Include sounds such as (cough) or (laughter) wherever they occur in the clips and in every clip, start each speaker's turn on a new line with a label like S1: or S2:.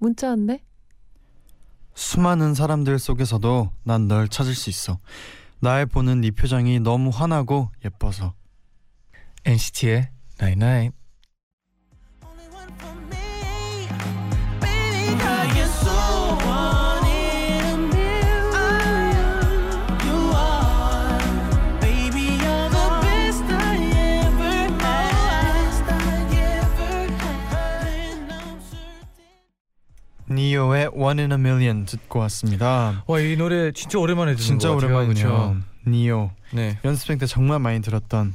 S1: 문자인데?
S2: 수많은 사람들 속에서도 난 널 찾을 수 있어. 나의 보는 네 표정이 너무 환하고 예뻐서.
S3: NCT의
S4: 99. One in a Million
S2: 듣고 왔습니다.
S3: 와 이 노래 진짜 오랜만에 듣는
S2: 진짜.
S3: 그쵸?
S2: 니오
S3: 네.
S2: 연습생 때 정말 많이 들었던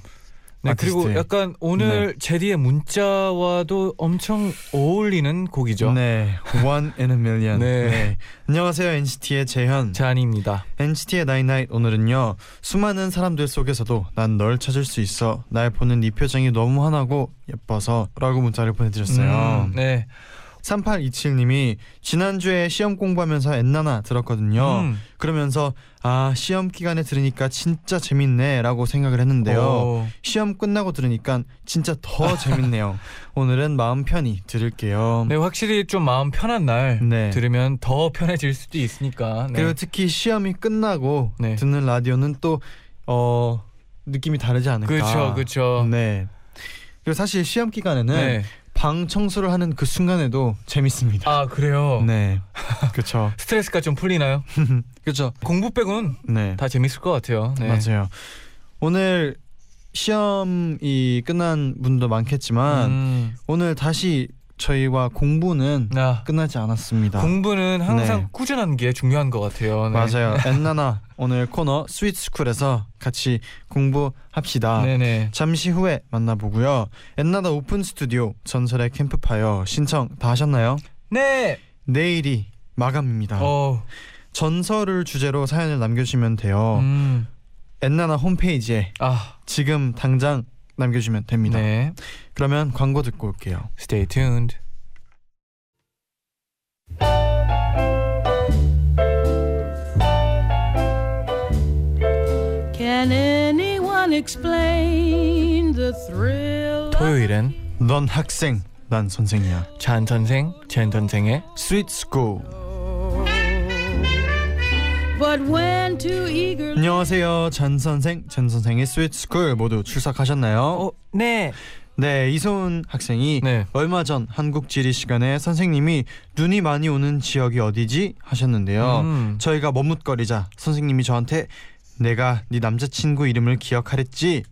S3: 네 그리고
S2: 아티스트예요.
S3: 약간 오늘 제디의 문자와도 엄청 어울리는 곡이죠.
S2: 네, One in a Million.
S3: 네.
S2: 안녕하세요 NCT의 재현.
S3: 잔입니다.
S2: NCT의 Night 오늘은요 수많은 사람들 속에서도 난 널 찾을 수 있어 날 보는 네 표정이 너무 환하고 예뻐서라고 문자를 보내드렸어요.
S3: 음, 네.
S2: 3827님이 지난주에 시험 공부하면서 엔나나 들었거든요.
S3: 음.
S2: 그러면서 아 시험 기간에 들으니까 진짜 재밌네라고 생각을 했는데요.
S3: 오.
S2: 시험 끝나고 들으니까 진짜 더 (laughs) 재밌네요. 오늘은 마음 편히 들을게요.
S3: 네 확실히 좀 마음 편한 날
S2: 네.
S3: 들으면 더 편해질 수도 있으니까. 네.
S2: 그리고 특히 시험이 끝나고
S3: 네.
S2: 듣는 라디오는 또 어, 느낌이 다르지 않을까.
S3: 그렇죠, 그렇죠.
S2: 네. 그리고 사실 시험 기간에는
S3: 네.
S2: 방 청소를 하는 그 순간에도 재밌습니다.
S3: 아 그래요.
S2: 네. (laughs) 그렇죠.
S3: 스트레스가 좀 풀리나요? (laughs)
S2: 그렇죠.
S3: 공부 빼고는
S2: 네.
S3: 다 재밌을 것 같아요. 네.
S2: 맞아요. 오늘 시험이 끝난 분도 많겠지만
S3: 음,
S2: 오늘 다시 저희와 공부는
S3: 아,
S2: 끝나지 않았습니다.
S3: 공부는 항상
S2: 네.
S3: 꾸준한 게 중요한 것 같아요. 네.
S2: 맞아요. (laughs) 엔나나 오늘 코너 스윗스쿨에서 같이 공부합시다.
S3: 네네.
S2: 잠시 후에 만나보고요. 엔나나 오픈 스튜디오 전설의 캠프파이어 신청 다 하셨나요?
S3: 네.
S2: 내일이 마감입니다.
S3: 어.
S2: 전설을 주제로 사연을 남겨주시면 돼요.
S3: 음.
S2: 엔나나 홈페이지에
S3: 아.
S2: 지금 당장 남겨주시면 됩니다.
S3: 네.
S2: 그러면 광고 듣고 올게요.
S3: Stay tuned.
S5: Can anyone explain the thrill? of
S3: 토요일엔
S2: 넌 학생, 난 선생이야.
S3: 쟌 선생, 잰 선생의
S2: 스윗 안녕하세요, 쟌 선생, 잰 선생의 스윗스쿨 모두 출석하셨나요?
S3: 어, 네.
S2: 네, 이소은 학생이
S3: 네.
S2: 얼마 전 한국 지리 시간에 선생님이 눈이 많이 오는 지역이 어디지 하셨는데요.
S3: 음.
S2: 저희가 머뭇거리자 선생님이 저한테 내가 네 남자친구 이름을 기억하랬지.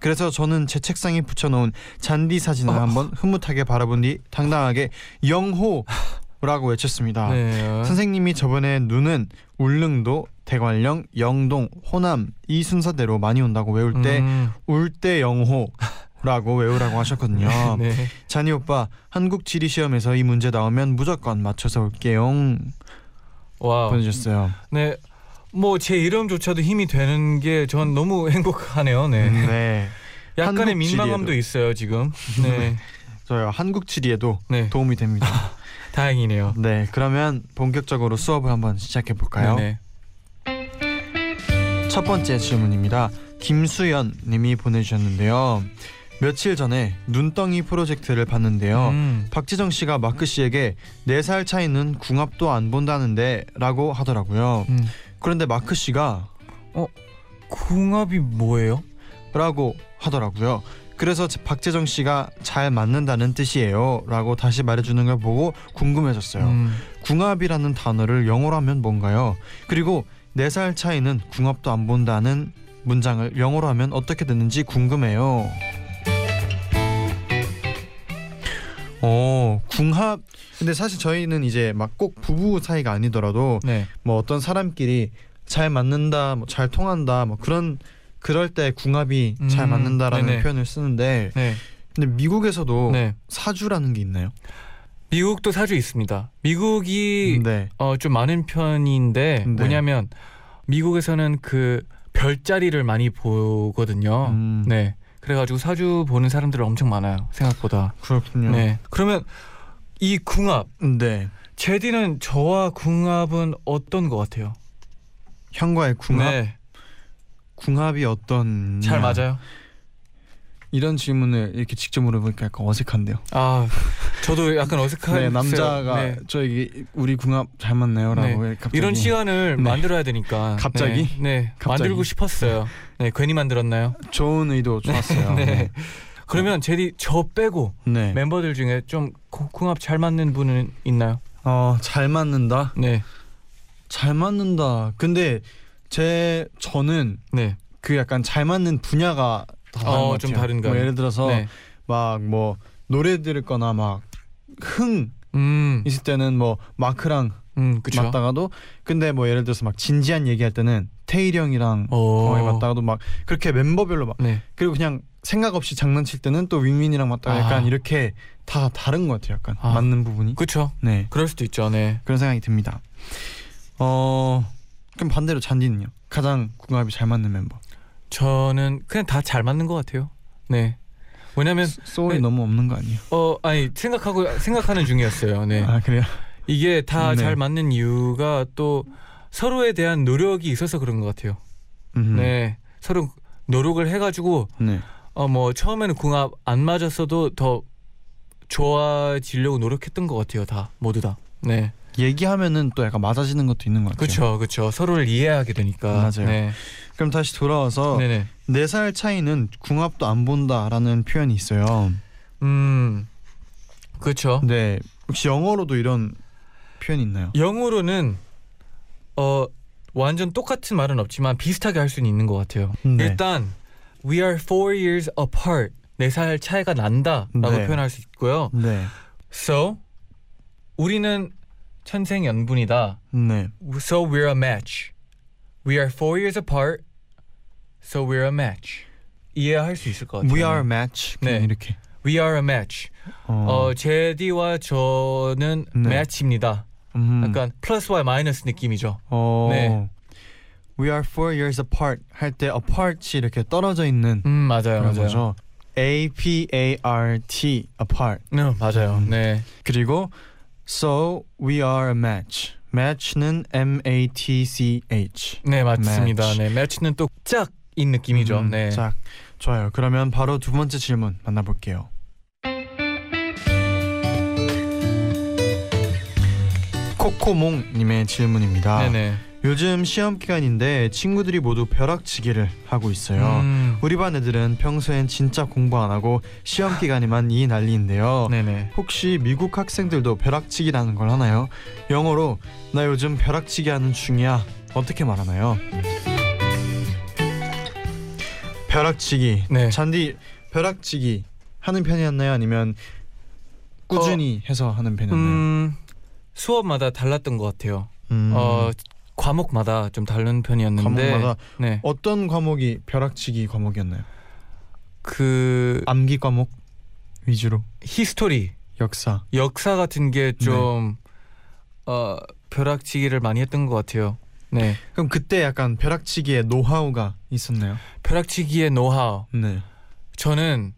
S2: 그래서 저는 제 책상에 붙여놓은 잔디 사진을
S3: 어.
S2: 한번 흐뭇하게 바라본 뒤 당당하게 영호 (laughs) 라고 외쳤습니다.
S3: 네.
S2: 선생님이 저번에 눈은 울릉도, 대관령, 영동, 호남 이 순서대로 많이 온다고 외울 때
S3: 음.
S2: 울때 영호 라고 외우라고 하셨거든요. (laughs)
S3: 네.
S2: 잔이 오빠 한국 지리 시험에서 이 문제 나오면 무조건 맞춰서 올게요.
S3: 와.
S2: 보내주셨어요.
S3: 네. 뭐 제 이름조차도 힘이 되는 게 전 너무 행복하네요. 네.
S2: 네. (laughs)
S3: 약간의 민망함도
S2: 지리에도.
S3: 있어요 지금. 네. (laughs)
S2: 저요 한국 지리에도
S3: 네.
S2: 도움이 됩니다.
S3: 다행이네요.
S2: 네, 그러면 본격적으로 수업을 한번 시작해 볼까요?
S3: 네.
S2: 첫 번째 질문입니다. 김수연 님이 보내주셨는데요. 며칠 전에 눈덩이 프로젝트를 봤는데요.
S3: 음.
S2: 박지정 씨가 마크 씨에게 4살 차이는 궁합도 안 본다는데 라고 하더라고요.
S3: 음.
S2: 그런데 마크 씨가
S3: 궁합이 뭐예요?
S2: 라고 하더라고요. 그래서 제- 박재정 씨가 잘 맞는다는 뜻이에요 라고 다시 말해주는 걸 보고 궁금해졌어요.
S3: 음.
S2: 궁합이라는 단어를 영어로 하면 뭔가요? 그리고 4살 차이는 궁합도 안 본다는 문장을 영어로 하면 어떻게 되는지 궁금해요. 어, 궁합. 근데 사실 저희는 이제 막 꼭 부부 사이가 아니더라도
S3: 네.
S2: 뭐 어떤 사람끼리 잘 맞는다, 뭐 잘 통한다, 뭐 그런 그럴 때 궁합이 잘
S3: 음,
S2: 맞는다라는
S3: 네네.
S2: 표현을 쓰는데
S3: 네.
S2: 근데 미국에서도
S3: 네.
S2: 사주라는 게 있나요?
S3: 미국도 사주 있습니다. 미국이
S2: 네.
S3: 어, 좀 많은 편인데
S2: 네.
S3: 뭐냐면 미국에서는 그 별자리를 많이 보거든요.
S2: 음,
S3: 네. 그래가지고 사주 보는 사람들 엄청 많아요. 생각보다.
S2: 그렇군요.
S3: 네. 그러면 이 궁합
S2: 네.
S3: 제디는 저와 궁합은 어떤 것 같아요?
S2: 형과의 궁합
S3: 네.
S2: 궁합이 어떤
S3: 잘 맞아요.
S2: 이런 질문을 이렇게 직접 물어보니까 약간 어색한데요.
S3: 아, 저도 약간 어색한.
S2: 네, 남자가
S3: 네.
S2: 저에게 우리 궁합 잘 맞나요라고 갑자기
S3: 이런 시간을
S2: 네.
S3: 만들어야 되니까.
S2: 갑자기?
S3: 네, 네.
S2: 갑자기?
S3: 만들고 싶었어요. 네, 괜히 만들었나요?
S2: 좋은 의도 좋았어요. (laughs)
S3: 네.
S2: 네.
S3: 그러면 제디 저 빼고
S2: 네.
S3: 멤버들 중에 좀 고- 궁합 잘 맞는 분은 있나요?
S2: 어, 잘 맞는다.
S3: 네,
S2: 잘 맞는다. 근데 제 저는
S3: 네,
S2: 그 약간 잘 맞는 분야가 다 다른
S3: 어, 것좀
S2: 같아요.
S3: 다른가요?
S2: 뭐 예를 들어서
S3: 네.
S2: 막뭐 노래 들을거나 막흥
S3: 음,
S2: 있을 때는 뭐 마크랑
S3: 음, 그쵸.
S2: 맞다가도 근데 뭐 예를 들어서 막 진지한 얘기할 때는 태일이 형이랑
S3: 어,
S2: 거의 맞다가도 막 그렇게 멤버별로 막
S3: 네,
S2: 그리고 그냥 생각 없이 장난칠 때는 또 윈윈이랑 맞다가
S3: 아.
S2: 약간 이렇게 다 다른 것 같아요. 약간
S3: 아.
S2: 맞는 부분이.
S3: 그쵸.
S2: 네
S3: 그럴 수도 있죠. 네.
S2: 그런 생각이 듭니다. 어 그럼 반대로 잔디는요? 가장 궁합이 잘 맞는 멤버.
S3: 저는 그냥 다 잘 맞는 것 같아요. 네. 왜냐면
S2: 소울이
S3: 네.
S2: 너무 없는 거 아니에요?
S3: 어 아니 생각하고 생각하는 중이었어요. 네.
S2: 아 그래요?
S3: 이게 다
S2: 네.
S3: 잘 맞는 이유가 또 서로에 대한 노력이 있어서 그런 것 같아요.
S2: 음.
S3: 네. 서로 노력을 해가지고
S2: 네.
S3: 어뭐 처음에는 궁합 안 맞았어도 더 좋아지려고 노력했던 것 같아요. 다 모두 다. 네.
S2: 얘기하면은 또 약간 맞아지는 것도 있는 것 같아요.
S3: 그렇죠, 그렇죠. 서로를 이해하게 되니까.
S2: 맞아요.
S3: 네.
S2: 그럼 다시 돌아와서
S3: 네네.
S2: 네살 차이는 궁합도 안 본다라는 표현이 있어요.
S3: 음. 그렇죠.
S2: 네. 혹시 영어로도 이런 표현이 있나요?
S3: 영어로는 어 완전 똑같은 말은 없지만 비슷하게 할 수는 있는 것 같아요.
S2: 네.
S3: 일단 we are four years apart. 네 살 차이가 난다라고
S2: 네.
S3: 표현할 수 있고요.
S2: 네.
S3: So 우리는 천생연분이다.
S2: 네.
S3: So we're a match. We are four years apart. So we're a match. 이해할 수 있을 것 같아요.
S2: We are a match.
S3: 네.
S2: 이렇게.
S3: We are a match.
S2: 어.
S3: 어, 제디와 저는
S2: 네.
S3: 매치입니다.
S2: 음.
S3: 약간 플러스 와 마이너스 느낌이죠.
S2: 어.
S3: 네.
S2: We are four years apart 할 때 apart이 이렇게 떨어져 있는
S3: 음 맞아요, 맞아요.
S2: 거죠. A P A R T apart.
S3: 네, 맞아요.
S2: 음.
S3: 네,
S2: 그리고 so we are a match. match는 M A T C H.
S3: 네 맞습니다.
S2: Match.
S3: 네, 매치는 또 짝인 느낌이죠.
S2: 음,
S3: 네.
S2: 자, 좋아요. 그러면 바로 두 번째 질문 만나 볼게요. 코코몽 님의 질문입니다.
S3: 네네.
S2: 요즘 시험 기간인데 친구들이 모두 벼락치기를 하고 있어요.
S3: 음,
S2: 우리 반 애들은 평소엔 진짜 공부 안 하고 시험 기간에만 이 난리인데요.
S3: 네네.
S2: 혹시 미국 학생들도 벼락치기라는 걸 하나요? 영어로 나 요즘 벼락치기 하는 중이야. 어떻게 말하나요? 벼락치기.
S3: 네.
S2: 쟈니 벼락치기 하는 편이었나요? 아니면 꾸준히 해서 하는 편이었나요?
S3: 음, 수업마다 달랐던 것 같아요.
S2: 음,
S3: 어, 과목마다 좀 다른 편이었는데.
S2: 과목마다
S3: 네.
S2: 어떤 과목이 벼락치기 과목이었나요?
S3: 그
S2: 암기 과목 위주로
S3: history,
S2: 역사.
S3: 역사 같은 게좀 어, 벼락치기를 많이 했던 것 같아요. 네.
S2: 그럼 그때 약간 벼락치기의 노하우가 있었나요?
S3: 벼락치기의 노하우.
S2: 네.
S3: 저는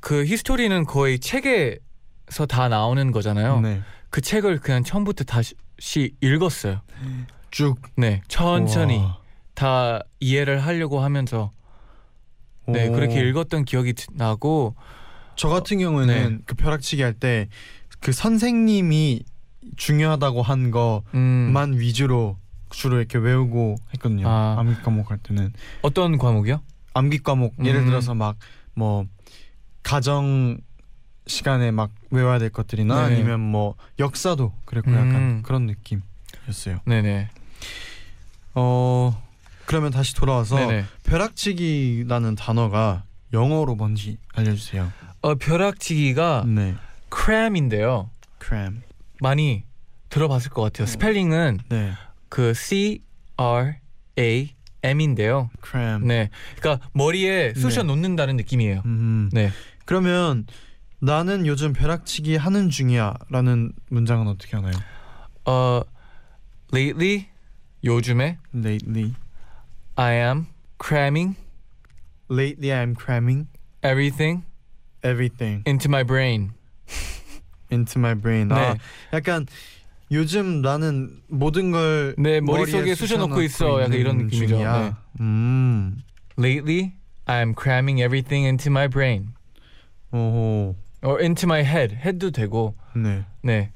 S3: 그 히스토리는 거의 책에서 다 나오는 거잖아요.
S2: 네.
S3: 그 책을 그냥 처음부터 다시 읽었어요.
S2: 쭉
S3: 네, 천천히
S2: 우와.
S3: 다 이해를 하려고 하면서 네
S2: 오.
S3: 그렇게 읽었던 기억이 드- 나고
S2: 저 같은 경우에는
S3: 네.
S2: 그 벼락치기 할 때 그 선생님이 중요하다고 한 것만
S3: 음,
S2: 위주로 주로 이렇게 외우고 했거든요.
S3: 아.
S2: 암기 과목 할 때는
S3: 어떤 과목이요?
S2: 암기 과목 예를
S3: 음.
S2: 들어서 막 뭐 가정 시간에 막 외워야 될 것들이나
S3: 네.
S2: 아니면 뭐 역사도 그랬고 약간
S3: 음.
S2: 그런 느낌이었어요.
S3: 네네.
S2: 어 그러면 다시 돌아와서
S3: 네네.
S2: 벼락치기라는 단어가 영어로 뭔지 알려주세요.
S3: 어 벼락치기가
S2: 네,
S3: cram인데요.
S2: cram.
S3: 많이 들어봤을 것 같아요. 스펠링은
S2: 네,
S3: 그 C R A M인데요.
S2: cram.
S3: 네, 그러니까 머리에 쑤셔
S2: 네.
S3: 놓는다는 느낌이에요.
S2: 음.
S3: 네,
S2: 그러면 나는 요즘 벼락치기 하는 중이야라는 문장은 어떻게 하나요?
S3: 어, lately 요즘에
S2: Lately,
S3: I am cramming
S2: lately I'm cramming
S3: everything
S2: everything
S3: into my brain.
S2: into my brain.
S3: 네.
S2: 아, 약간 요즘 나는 모든 걸
S3: 네,
S2: 머리에
S3: 머릿속에 쑤셔넣고 있어. 약간 이런
S2: 있는
S3: 느낌이죠.
S2: 중이야.
S3: 네.
S2: 음,
S3: Lately, I am cramming everything into my brain
S2: 오호,
S3: or into my head. head도 되고.
S2: 네,
S3: 네.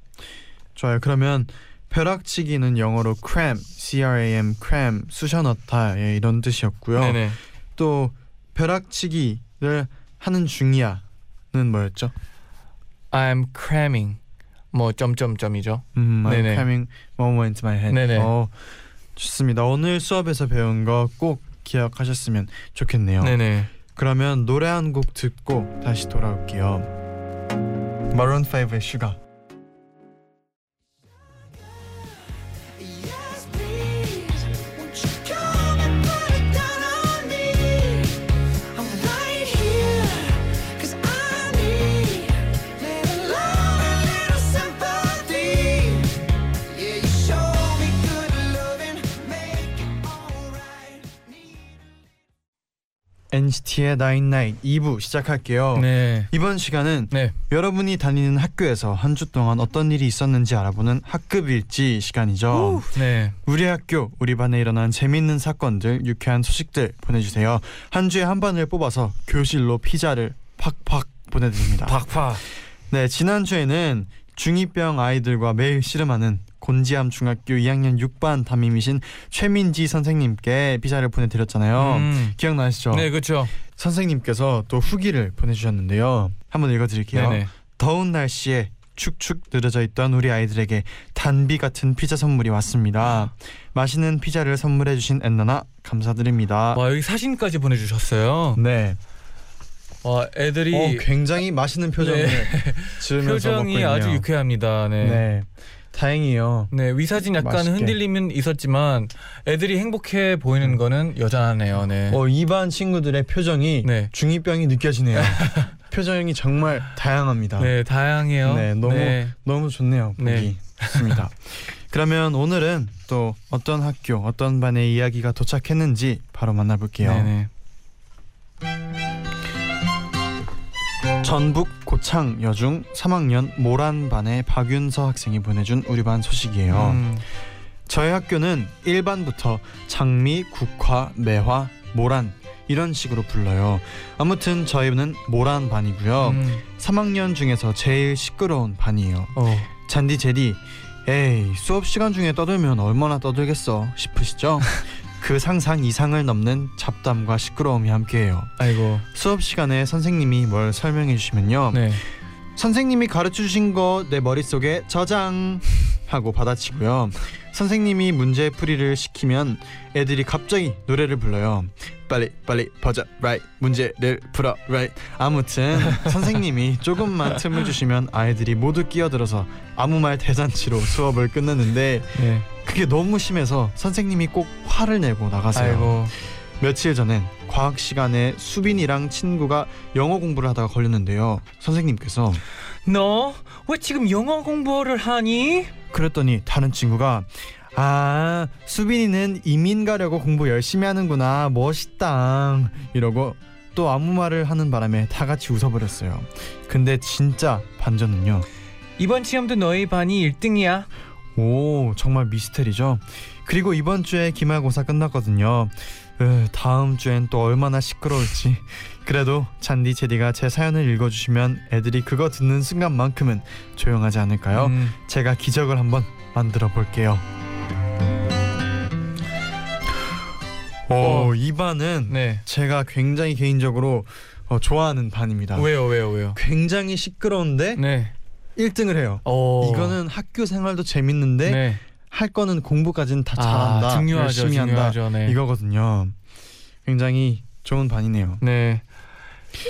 S2: 좋아요. 그러면 벼락치기는 영어로 cram, c-r-a-m, cram, 쑤셔넣다 예, 이런 뜻이었고요.
S3: 네네.
S2: 또 벼락치기를 하는 중이야는 뭐였죠?
S3: I am cramming 뭐 점점점이죠.
S2: 음, I'm
S3: 네네.
S2: cramming more into my head.
S3: 네네.
S2: 어, 좋습니다. 오늘 수업에서 배운 거 꼭 기억하셨으면 좋겠네요.
S3: 네네.
S2: 그러면 노래 한 곡 듣고 다시 돌아올게요. 마룬 5의 슈가. NCT의 Nine Night 2부 시작할게요.
S3: 네.
S2: 이번 시간은
S3: 네.
S2: 여러분이 다니는 학교에서 한 주 동안 어떤 일이 있었는지 알아보는 학급 일지 시간이죠.
S3: 네.
S2: 우리 학교, 우리 반에 일어난 재밌는 사건들, 유쾌한 소식들 보내주세요. 한 주에 한 반을 뽑아서 교실로 피자를 팍팍 보내드립니다.
S3: 박파.
S2: 네, 지난 주에는 중2병 아이들과 매일 씨름하는 곤지암 중학교 2학년 6반 담임이신 최민지 선생님께 피자를 보내드렸잖아요.
S3: 음.
S2: 기억나시죠?
S3: 네, 그렇죠.
S2: 선생님께서 또 후기를 보내주셨는데요. 한번 읽어드릴게요.
S3: 네네.
S2: 더운 날씨에 축축 늘어져 있던 우리 아이들에게 단비 같은 피자 선물이 왔습니다. 맛있는 피자를 선물해주신 엔나나 감사드립니다.
S3: 와, 여기 사진까지 보내 주셨어요.
S2: 네,
S3: 와, 애들이
S2: 어, 굉장히 맛있는 표정을 지으면서 먹고
S3: 표정이
S2: 있네요.
S3: 아주 유쾌합니다. 네. 네.
S2: 네, 다행이에요.
S3: 위사진 약간
S2: 맛있게.
S3: 흔들림은 있었지만 애들이 행복해 보이는 거는 여전하네요. 네.
S2: 어, 이반 친구들의 표정이
S3: 네.
S2: 중2병이 느껴지네요. (laughs) 표정이 정말 다양합니다.
S3: 네, 다양해요.
S2: 네, 너무
S3: 네.
S2: 너무 좋네요. 보기
S3: 네.
S2: 좋습니다. 그러면 오늘은 또 어떤 학교, 어떤 반의 이야기가 도착했는지 바로 만나볼게요.
S3: 네네.
S2: 전북 고창 여중 3학년 모란 반의 박윤서 학생이 보내준 우리 반 소식이에요.
S3: 음,
S2: 저희 학교는 1반부터 장미, 국화, 매화, 모란 이런 식으로 불러요. 아무튼 저희는 모란 반이고요.
S3: 음,
S2: 3학년 중에서 제일 시끄러운 반이에요.
S3: 어,
S2: 잔디 제디 에이 수업 시간 중에 떠들면 얼마나 떠들겠어 싶으시죠? (laughs) 그 상상 이상을 넘는 잡담과 시끄러움이 함께해요.
S3: 아이고.
S2: 수업 시간에 선생님이 뭘 설명해 주시면요.
S3: 네.
S2: 선생님이 가르쳐 주신 거 내 머릿속에 저장 하고 받아치고요. 선생님이 문제 풀이를 시키면 애들이 갑자기 노래를 불러요. 빨리 빨리 풀자 right 문제를 풀어 right 아무튼 선생님이 조금만 틈을 주시면 아이들이 모두 끼어들어서 아무 말 대잔치로 수업을 끝내는데
S3: 네.
S2: 그게 너무 심해서 선생님이 꼭 화를 내고 나가세요.
S3: 아이고.
S2: 며칠 전엔 과학 시간에 수빈이랑 친구가 영어 공부를 하다가 걸렸는데요. 선생님께서
S3: 너 왜 지금 영어 공부를 하니?
S2: 그랬더니 다른 친구가 아 수빈이는 이민 가려고 공부 열심히 하는구나 멋있다 이러고 또 아무 말을 하는 바람에 다 같이 웃어버렸어요. 근데 진짜 반전은요.
S3: 이번 시험도 너희 반이 1등이야.
S2: 오 정말 미스테리죠. 그리고 이번 주에 기말고사 끝났거든요. 으, 다음 주엔 또 얼마나 시끄러울지. 그래도 잔디 제디가 제 사연을 읽어주시면 애들이 그거 듣는 순간만큼은 조용하지 않을까요?
S3: 음,
S2: 제가 기적을 한번 만들어 볼게요. 오,
S3: 어.
S2: 이 반은
S3: 네.
S2: 제가 굉장히 개인적으로 어, 좋아하는 반입니다.
S3: 왜요, 왜요, 왜요?
S2: 굉장히 시끄러운데
S3: 네.
S2: 1등을 해요.
S3: 어.
S2: 이거는 학교 생활도 재밌는데
S3: 네.
S2: 할 거는 공부까지는 다 잘한다.
S3: 아, 중요하죠,
S2: 열심히 한다.
S3: 중요하죠. 네.
S2: 이거거든요. 굉장히 좋은 반이네요.
S3: 네.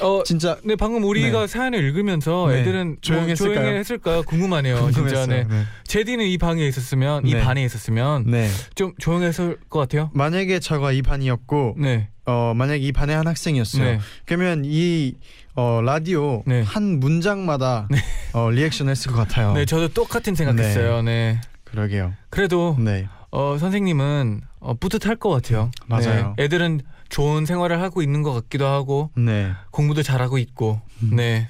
S3: 어,
S2: 진짜
S3: 네 방금 우리가
S2: 네.
S3: 사연을 읽으면서
S2: 네.
S3: 애들은
S2: 조용했을까요?
S3: 뭐 조용했을까요? 궁금하네요.
S2: 궁금했어요.
S3: 진짜 네.
S2: 네.
S3: 제디는 이 방에 있었으면 이
S2: 네.
S3: 반에 있었으면
S2: 네.
S3: 좀 조용했을 것 같아요.
S2: 만약에 저가 이 반이었고
S3: 네.
S2: 어 만약 이 반에 한 학생이었어요.
S3: 네.
S2: 그러면 이 어, 라디오
S3: 네.
S2: 한 문장마다 어, 리액션 했을 것 같아요.
S3: 네, 저도 똑같은 생각했어요. 네.
S2: 그러게요.
S3: 그래도
S2: 네.
S3: 어, 선생님은 어, 뿌듯할 것 같아요.
S2: 맞아요.
S3: 네. 애들은 좋은 생활을 하고 있는 것 같기도 하고
S2: 네.
S3: 공부도 잘하고 있고.
S2: 음.
S3: 네.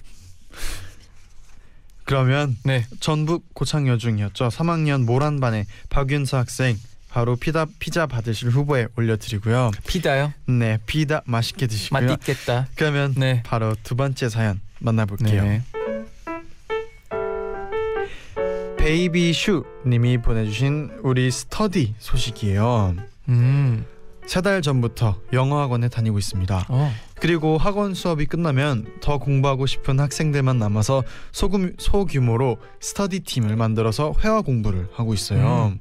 S2: 그러면
S3: 네.
S2: 전북 고창여중이었죠. 3학년 모란반의 박윤서 학생 바로 피자 피자 받으실 후보에 올려드리고요.
S3: 피다요?
S2: 네, 피자 맛있게 드시고요.
S3: 맛있겠다.
S2: 그러면
S3: 네.
S2: 바로 두 번째 사연 만나볼게요.
S3: 네.
S2: 베이비 슈 님이 보내주신 우리 스터디 소식이에요.
S3: 음.
S2: 세달 전부터 영어 학원에 다니고 있습니다.
S3: 어.
S2: 그리고 학원 수업이 끝나면 더 공부하고 싶은 학생들만 남아서 소금, 소규모로 스터디 팀을 만들어서 회화 공부를 하고 있어요.
S3: 음.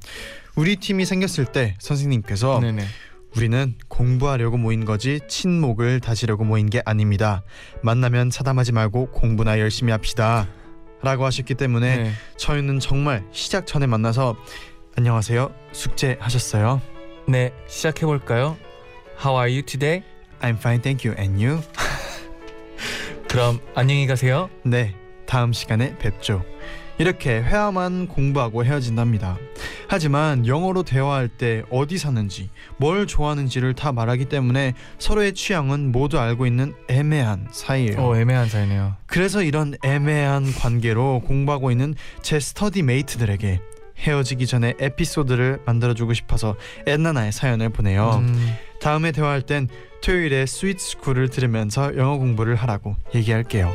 S2: 우리 팀이 생겼을 때 선생님께서
S3: 네네.
S2: 우리는 공부하려고 모인 거지 친목을 다지려고 모인 게 아닙니다. 만나면 잡담하지 말고 공부나 열심히 합시다. 라고 하셨기 때문에
S3: 네.
S2: 저희는 정말 시작 전에 만나서 안녕하세요. 숙제 하셨어요?
S3: 네. 시작해 볼까요? How are you today?
S2: I'm fine, thank you. And you? (laughs)
S3: 그럼 안녕히 가세요.
S2: 네, 다음 시간에 뵙죠. 이렇게 회화만 공부하고 헤어진답니다. 하지만 영어로 대화할 때 어디 사는지, 뭘 좋아하는지를 다 말하기 때문에 서로의 취향은 모두 알고 있는 애매한 사이예요.
S3: 어, 애매한 사이네요.
S2: 그래서 이런 애매한 관계로 공부하고 있는 제 스터디 메이트들에게 헤어지기 전에 에피소드를 만들어주고 싶어서 엔나나의 사연을 보내요.
S3: 음.
S2: 다음에 대화할 땐 토요일에 스위트 스쿨을 들으면서 영어 공부를 하라고 얘기할게요.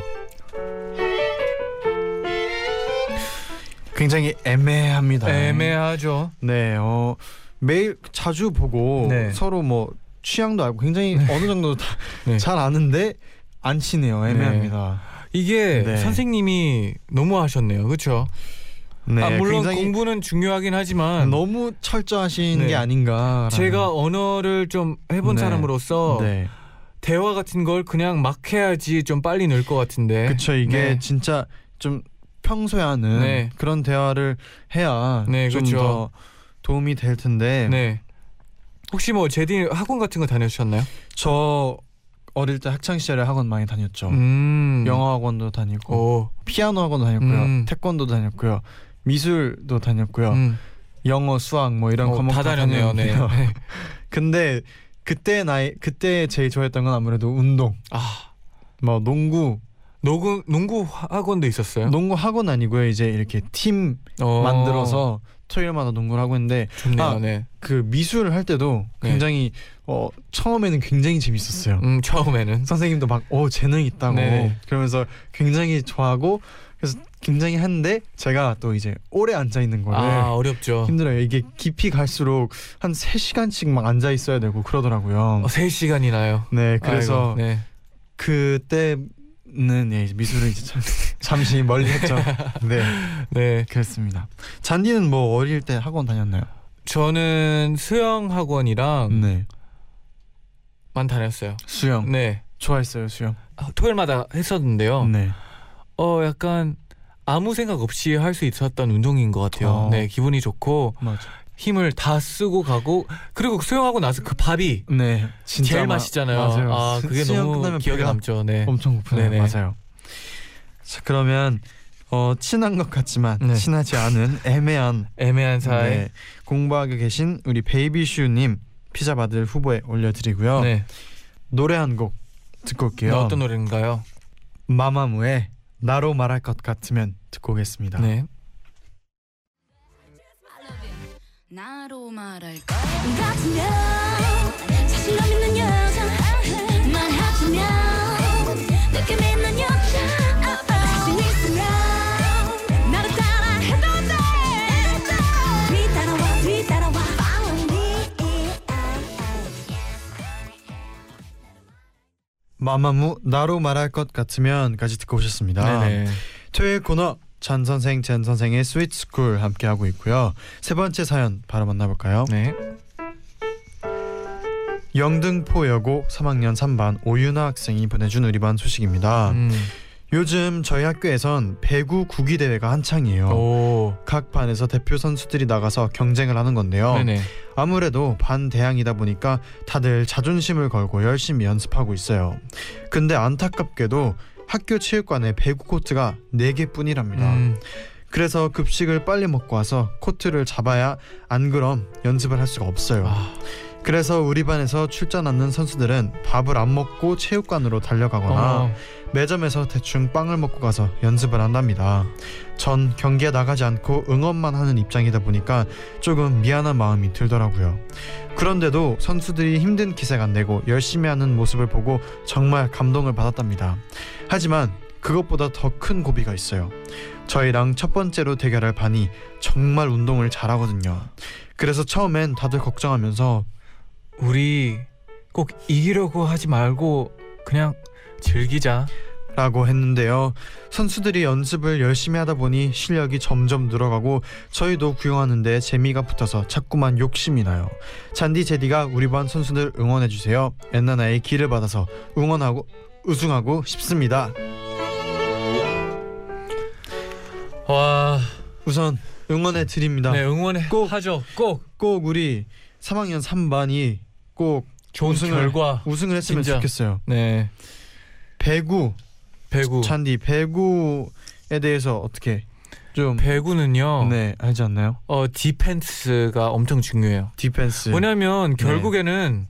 S2: 굉장히 애매합니다.
S3: 애매하죠.
S2: 네, 어, 매일 자주 보고
S3: 네.
S2: 서로 뭐 취향도 알고 굉장히 어느 정도 (laughs)
S3: 네.
S2: 잘 아는데 안 친해요. 애매합니다.
S3: 이게
S2: 네.
S3: 선생님이 너무 하셨네요. 그렇죠?
S2: 네,
S3: 아, 물론 공부는 중요하긴 하지만
S2: 너무 철저하신
S3: 네.
S2: 게 아닌가.
S3: 제가 언어를 좀 해본
S2: 네.
S3: 사람으로서
S2: 네,
S3: 대화 같은 걸 그냥 막 해야지 좀 빨리 늘 것 같은데.
S2: 그쵸 이게
S3: 네.
S2: 진짜 좀 평소에 하는
S3: 네.
S2: 그런 대화를 해야
S3: 네,
S2: 좀
S3: 그쵸.
S2: 더 도움이 될 텐데
S3: 네. 혹시 뭐 제디 학원 같은 거 다녀주셨나요?
S2: 저 어릴 때 학창 시절에 학원 많이 다녔죠.
S3: 음.
S2: 영어 학원도 다니고
S3: 오.
S2: 피아노 학원도 다녔고요.
S3: 음.
S2: 태권도 다녔고요. 미술도 다녔고요.
S3: 음.
S2: 영어, 수학 뭐 이런
S3: 어,
S2: 과목
S3: 다 다녔네요. 네. 네. (laughs)
S2: 근데 그때 나이 그때 제일 좋아했던 건 아무래도 운동.
S3: 아
S2: 뭐 농구,
S3: 농구 농구 학원도 있었어요.
S2: 농구 학원 아니고요. 이제 이렇게 팀
S3: 어,
S2: 만들어서 토요일마다 농구를 하고 있는데
S3: 좋네요.
S2: 아,
S3: 네.
S2: 그 미술을 할 때도
S3: 네.
S2: 굉장히 어 처음에는 굉장히 재밌었어요.
S3: 음 처음에는
S2: 선생님도 막어 재능 있다고
S3: 네.
S2: 그러면서 굉장히 좋아하고 그래서 굉장히 했는데 제가 또 이제 오래 앉아 있는 거를
S3: 아 어렵죠.
S2: 힘들어요. 이게 깊이 갈수록 한 3시간씩 막 앉아 있어야 되고 그러더라고요.
S3: 어, 3 시간이 나요.
S2: 네, 그래서
S3: 아이고, 네.
S2: 그때 는 예, 미술을 이제 참- (laughs) 잠시 멀리 했죠. (laughs) 네,
S3: 네.
S2: 그렇습니다. 잔디는 뭐 어릴 때 학원 다녔나요?
S3: 저는 수영 학원이랑
S2: 네,
S3: 만 다녔어요.
S2: 수영
S3: 네.
S2: 좋아했어요, 수영.
S3: 아, 토요일마다 했었는데요.
S2: 네,
S3: 어 약간 아무 생각 없이 할 수 있었던 운동인 것 같아요.
S2: 어.
S3: 네, 기분이 좋고
S2: 맞아.
S3: 힘을 다 쓰고 가고 그리고 수영하고 나서 그 밥이
S2: 네, 진짜
S3: 제일
S2: 마-
S3: 맛있잖아요.
S2: 맞아요.
S3: 아
S2: 수-
S3: 그게 너무
S2: 끝나면
S3: 기억에 남죠. 네.
S2: 엄청 고프네요.
S3: 네네.
S2: 맞아요. 자, 그러면 어, 친한 것 같지만
S3: 네.
S2: 친하지 않은 애매한
S3: 애매한 사이.
S2: 네, 공부하고 계신 우리 베이비슈님 피자 받을 후보에 올려드리고요.
S3: 네.
S2: 노래 한 곡 듣고 올게요.
S3: 네, 어떤 노래인가요?
S2: 마마무의 나로 말할 것 같으면 듣고 오겠습니다.
S3: 네.
S1: 나로 말할 것 같으면 사실 너 믿는 여자 말하자면 느낌 있는 여자 자신 있으면 나를 따라 해도 돼 뒤따라와 뒤따라와 follow me
S2: 마마무 나로 말할 것 같으면까지 듣고 오셨습니다.
S3: 네네.
S2: 토요일 코너 쟌 선생 잰 선생의 Sweet School 함께 하고 있고요. 세 번째 사연 바로 만나볼까요?
S3: 네.
S2: 영등포 여고 3학년 3반 오윤아 학생이 보내준 우리 반 소식입니다.
S3: 음.
S2: 요즘 저희 학교에선 배구 구기 대회가 한창이에요.
S3: 오.
S2: 각 반에서 대표 선수들이 나가서 경쟁을 하는 건데요.
S3: 네네.
S2: 아무래도 반 대항이다 보니까 다들 자존심을 걸고 열심히 연습하고 있어요. 근데 안타깝게도 학교 체육관에 배구 코트가 4개 뿐이랍니다.
S3: 음.
S2: 그래서 급식을 빨리 먹고 와서 코트를 잡아야 안 그럼 연습을 할 수가 없어요.
S3: 아,
S2: 그래서 우리 반에서 출전 않는 선수들은 밥을 안 먹고 체육관으로 달려가거나
S3: 어.
S2: 매점에서 대충 빵을 먹고 가서 연습을 한답니다. 전 경기에 나가지 않고 응원만 하는 입장이다 보니까 조금 미안한 마음이 들더라고요. 그런데도 선수들이 힘든 기색 안 내고 열심히 하는 모습을 보고 정말 감동을 받았답니다. 하지만 그것보다 더 큰 고비가 있어요. 저희랑 첫 번째로 대결할 반이 정말 운동을 잘하거든요. 그래서 처음엔 다들 걱정하면서
S3: 우리 꼭 이기려고 하지 말고 그냥 즐기자.
S2: 라고 했는데요. 선수들이 연습을 열심히 하다 보니 실력이 점점 늘어가고 저희도 구경하는데 재미가 붙어서 자꾸만 욕심이 나요. 잔디 제디가 우리 반 선수들 응원해 주세요. 엔나나의 길을 받아서 응원하고 우승하고 싶습니다.
S3: 와.
S2: 우선 응원해 드립니다.
S3: 네 응원해
S2: 꼭-
S3: 하죠. 꼭
S2: 꼭 우리 3학년 3반이 꼭
S3: 좋은
S2: 우승을-
S3: 결과.
S2: 우승을 했으면
S3: 진짜.
S2: 좋겠어요.
S3: 네.
S2: 배구
S3: 배구.
S2: 쟈니 배구에 대해서 어떻게 좀
S3: 배구는요.
S2: 네, 알지 않나요?
S3: 어 디펜스가 엄청 중요해요.
S2: 디펜스.
S3: 왜냐면
S2: 네.
S3: 결국에는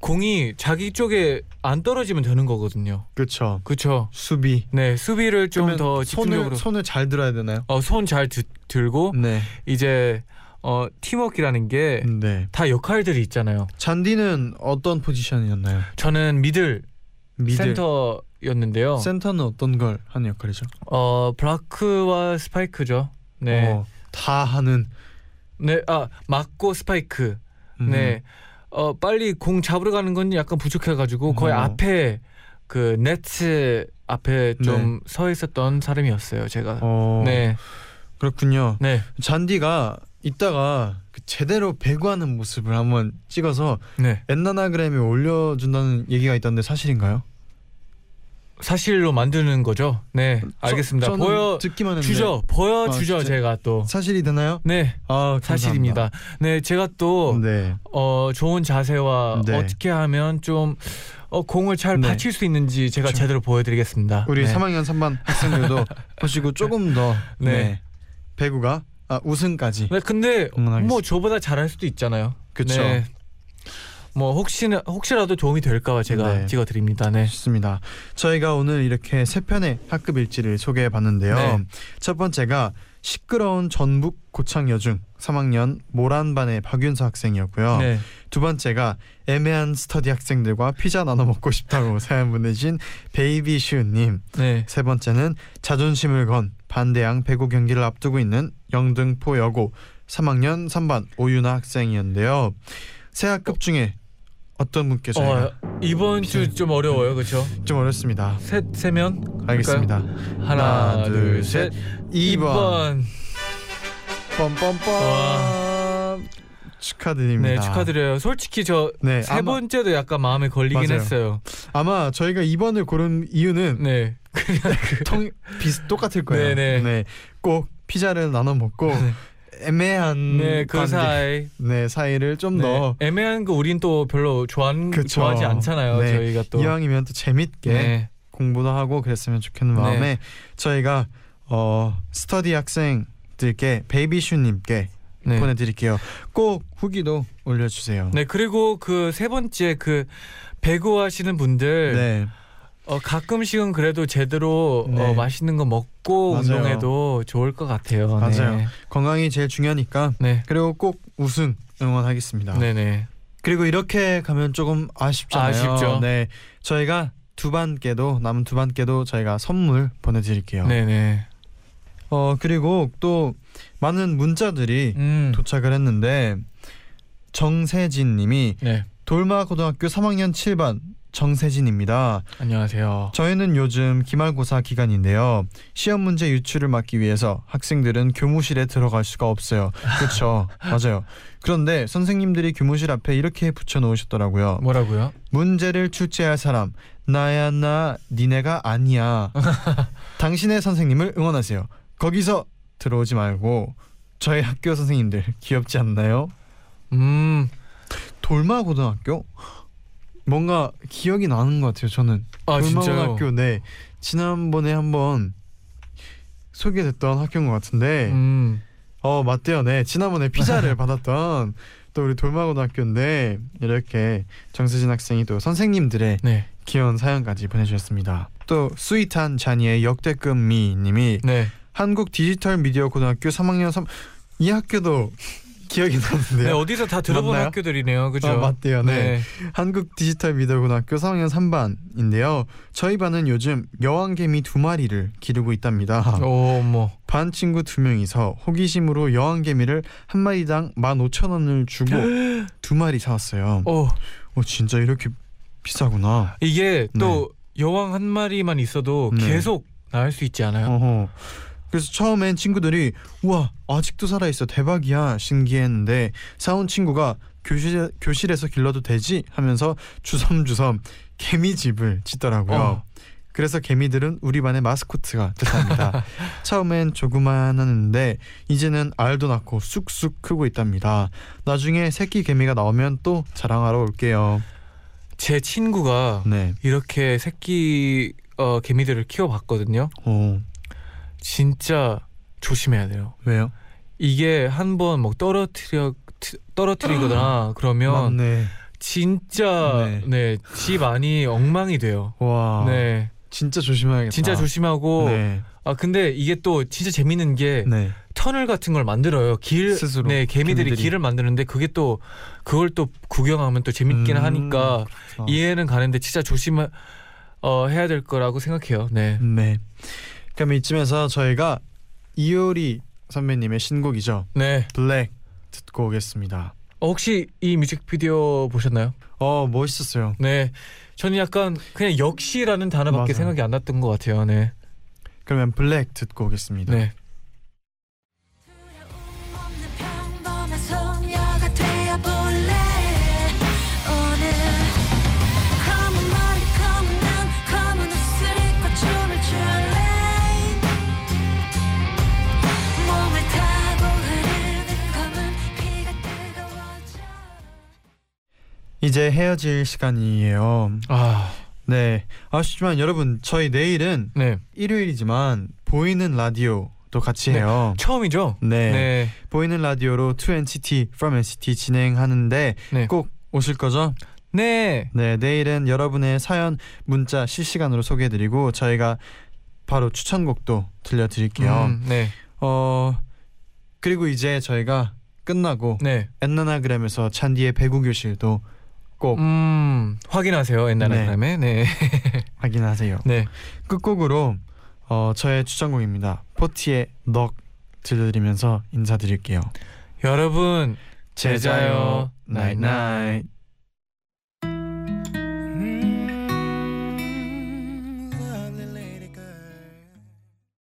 S3: 공이 자기 쪽에 안 떨어지면 되는 거거든요.
S2: 그렇죠.
S3: 그렇죠.
S2: 수비.
S3: 네 수비를 좀더
S2: 손을
S3: 집중적으로
S2: 손을 잘 들어야 되나요?
S3: 어, 손 잘 들고
S2: 네.
S3: 이제 어, 팀워크라는 게다
S2: 네.
S3: 역할들이 있잖아요.
S2: 잔디는 어떤 포지션이었나요?
S3: 저는 미들,
S2: 미들.
S3: 센터였는데요.
S2: 센터는 어떤 걸 하는 역할이죠?
S3: 어 블라크와 스파이크죠. 네,
S2: 어, 다 하는.
S3: 네, 아 맞고 스파이크.
S2: 음.
S3: 네, 어 빨리 공 잡으러 가는 건 약간 부족해가지고 거의
S2: 어.
S3: 앞에 그 네트 앞에 좀서 있었던 사람이었어요. 제가.
S2: 어.
S3: 네,
S2: 그렇군요.
S3: 네,
S2: 잔디가 이따가 그 제대로 배구하는 모습을 한번 찍어서
S3: 네.
S2: 엔나나그램에 올려준다는 얘기가 있던데 사실인가요?
S3: 사실로 만드는 거죠. 네, 알겠습니다.
S2: 저,
S3: 보여
S2: 듣기만
S3: 주죠. 보여
S2: 아,
S3: 주죠.
S2: 진짜?
S3: 제가 또.
S2: 사실이 되나요?
S3: 네,
S2: 아.
S3: 사실입니다. 네, 제가 또
S2: 네.
S3: 어, 좋은 자세와
S2: 네.
S3: 어떻게 하면 좀 어, 공을 잘
S2: 네.
S3: 받칠 수 있는지 제가
S2: 그렇죠.
S3: 제대로 보여드리겠습니다.
S2: 우리
S3: 네.
S2: 3학년 3반 학생들도 (laughs) 보시고 조금 더
S3: 네.
S2: 네. 배구가 아, 우승까지
S3: 네, 근데
S2: 응원하겠습니다.
S3: 뭐 저보다 잘할 수도 있잖아요.
S2: 그쵸.
S3: 네. 뭐 혹시나 혹시라도 도움이 될까봐 제가
S2: 네.
S3: 찍어드립니다. 네.
S2: 좋습니다. 저희가 오늘 이렇게 세 편의 학급 일지를 소개해 봤는데요.
S3: 네.
S2: 첫 번째가 시끄러운 전북 고창 여중 3학년 모란반의 박윤서 학생이었고요.
S3: 네.
S2: 두 번째가 애매한 스터디 학생들과 피자 나눠 먹고 싶다고 (laughs) 사연 보내신 베이비 슈님.
S3: 네.
S2: 세 번째는 자존심을 건 반대항 배구 경기를 앞두고 있는 영등포 여고 3학년 3반 오윤아 학생이었는데요. 세 학급 중에 어떤 분께 저희가
S3: 어, 이번 주 좀 어려워요, 그렇죠?
S2: 좀 어렵습니다.
S3: 세 세면
S2: 알겠습니다.
S3: 하나,
S2: 하나,
S3: 둘,
S2: 둘,
S3: 셋.
S2: 셋. 2번.
S3: 2번.
S2: 뻔뻔뻔. 축하드립니다.
S3: 네, 축하드려요. 솔직히 저세
S2: 네,
S3: 번째도 약간 마음에 걸리긴
S2: 맞아요.
S3: 했어요.
S2: 아마 저희가 2번을 고른 이유는
S3: 네. 그냥 그
S2: 통 비슷 똑같을 거예요.
S3: 네네.
S2: 꼭 피자를 나눠 먹고
S3: 네.
S2: 애매한
S3: 네, 그
S2: 관계,
S3: 사이.
S2: 네, 사이를 좀
S3: 네.
S2: 더
S3: 애매한 거 우린 또 별로 좋아한
S2: 그쵸.
S3: 좋아하지 않잖아요.
S2: 네.
S3: 저희가 또
S2: 이왕이면 또 재밌게
S3: 네.
S2: 공부도 하고 그랬으면 좋겠는
S3: 네.
S2: 마음에 저희가 어 스터디 학생들께 베이비슈님께
S3: 네.
S2: 보내드릴게요. 꼭 후기도 올려주세요.
S3: 네, 그리고 그 세 번째 그 배구 하시는 분들
S2: 네.
S3: 어, 가끔씩은 그래도 제대로
S2: 네.
S3: 어, 맛있는 거 먹고
S2: 맞아요.
S3: 운동해도 좋을 것 같아요.
S2: 맞아요.
S3: 네.
S2: 건강이 제일 중요하니까
S3: 네.
S2: 그리고 꼭 우승 응원하겠습니다.
S3: 네, 네.
S2: 그리고 이렇게 가면 조금 아쉽잖아요.
S3: 아쉽죠.
S2: 네, 저희가 두 반께도 남은 두 반께도 저희가 선물 보내드릴게요.
S3: 네, 네.
S2: 어 그리고 또 많은 문자들이
S3: 음.
S2: 도착을 했는데 정세진님이
S3: 네.
S2: 돌마 고등학교 3학년 7반 정세진입니다.
S3: 안녕하세요.
S2: 저희는 요즘 기말고사 기간인데요. 시험 문제 유출을 막기 위해서 학생들은 교무실에 들어갈 수가 없어요. 그렇죠, (laughs) 맞아요. 그런데 선생님들이 교무실 앞에 이렇게 붙여 놓으셨더라고요.
S3: 뭐라고요?
S2: 문제를 출제할 사람 나야 나 니네가 아니야. (laughs) 당신의 선생님을 응원하세요. 거기서 들어오지 말고 저희 학교 선생님들 귀엽지 않나요?
S3: 음.
S2: 돌마 고등학교 뭔가 기억이 나는 것 같아요. 저는
S3: 아
S2: 돌마
S3: 진짜요.
S2: 고등학교 네 지난번에 한번 소개됐던 학교인 것 같은데
S3: 음.
S2: 어 맞대요. 네 지난번에 피자를 (laughs) 받았던 또 우리 돌마 고등학교인데 이렇게 정수진 학생이 또 선생님들의
S3: 네.
S2: 귀여운 사연까지 보내주셨습니다. 또 sweet한 자니의 역대급 미님이
S3: 네.
S2: 한국 디지털 미디어 고등학교 3학년 3 이 학교도 기억이
S3: 네.
S2: 나는데요.
S3: 어디서 다 들어본
S2: 맞나요?
S3: 학교들이네요. 그죠?
S2: 아, 맞대요. 네. 한국 디지털 미디어 고등학교 3학년 3반인데요. 저희 반은 요즘 여왕개미 두 마리를 기르고 있답니다.
S3: 오, 뭐.
S2: 반 친구 두 명이서 호기심으로 여왕개미를 한 마리당 15,000원을 주고 (gasps) 두 마리 사왔어요.
S3: 어,
S2: 어 진짜 이렇게 비싸구나.
S3: 이게 또 여왕 한 마리만 있어도
S2: 네.
S3: 계속 나을 수 있지 않아요?
S2: 어허. 그래서 처음엔 친구들이 우와 아직도 살아있어 대박이야 신기했는데 사온 친구가 교실 교실에서 길러도 되지 하면서 주섬주섬 개미집을 짓더라고요.
S3: 어.
S2: 그래서 개미들은 우리 반의 마스코트가 됐답니다. (laughs) 처음엔 조그만했는데 이제는 알도 낳고 쑥쑥 크고 있답니다. 나중에 새끼 개미가 나오면 또 자랑하러 올게요.
S3: 제 친구가
S2: 네.
S3: 이렇게 새끼 어, 개미들을 키워봤거든요.
S2: 오
S3: 진짜 조심해야 돼요.
S2: 왜요?
S3: 이게 한번뭐 떨어뜨려 트- 떨어뜨리거나 그러면
S2: 맞네.
S3: 진짜
S2: 네.
S3: 네집 안이 엉망이 돼요.
S2: 와.
S3: 네,
S2: 진짜 조심해야겠다.
S3: 진짜 조심하고
S2: 네.
S3: 아 근데 이게 또 진짜 재밌는 게
S2: 네.
S3: 터널 같은 걸 만들어요. 길,
S2: 스스로,
S3: 네 개미들이
S2: 개미들이.
S3: 길을 만드는데 그게 또 그걸 또 구경하면 또 재밌긴
S2: 음,
S3: 하니까
S2: 그렇구나.
S3: 이해는 가는데 진짜 조심 어 해야 될 거라고 생각해요. 네.
S2: 네. 그럼 이쯤에서 저희가 이효리 선배님의 신곡이죠.
S3: 네.
S2: 블랙 듣고 오겠습니다.
S3: 어, 혹시 이 뮤직비디오 보셨나요?
S2: 어 멋있었어요.
S3: 네. 저는 약간 그냥 역시라는 단어밖에
S2: 맞아요.
S3: 생각이 안 났던 것 같아요. 네.
S2: 그러면 블랙 듣고 오겠습니다.
S3: 네.
S2: 이제 헤어질 시간이에요.
S3: 아,
S2: 네. 아쉽지만 여러분 저희 내일은
S3: 네.
S2: 일요일이지만 보이는 라디오도 같이
S3: 네.
S2: 해요.
S3: 처음이죠?
S2: 네.
S3: 네.
S2: 보이는 라디오로 2NCT from NCT 진행하는데
S3: 네.
S2: 꼭 오실 거죠?
S3: 네.
S2: 네, 내일은 여러분의 사연 문자 실시간으로 소개해 드리고 저희가 바로 추천곡도 들려 드릴게요.
S3: 음, 네.
S2: 어 그리고 이제 저희가 끝나고
S3: 네.
S2: 엔나나그램에서 쟈니의 배구 교실도 꼭
S3: 음, 확인하세요. 옛날
S2: 네.
S3: 아이템에. 네. (laughs)
S2: 확인하세요.
S3: 네.
S2: 끝곡으로 어 저의 추천곡입니다. 포티의 Knock 들려드리면서 인사드릴게요.
S3: 여러분
S2: 제자요 나잇 나잇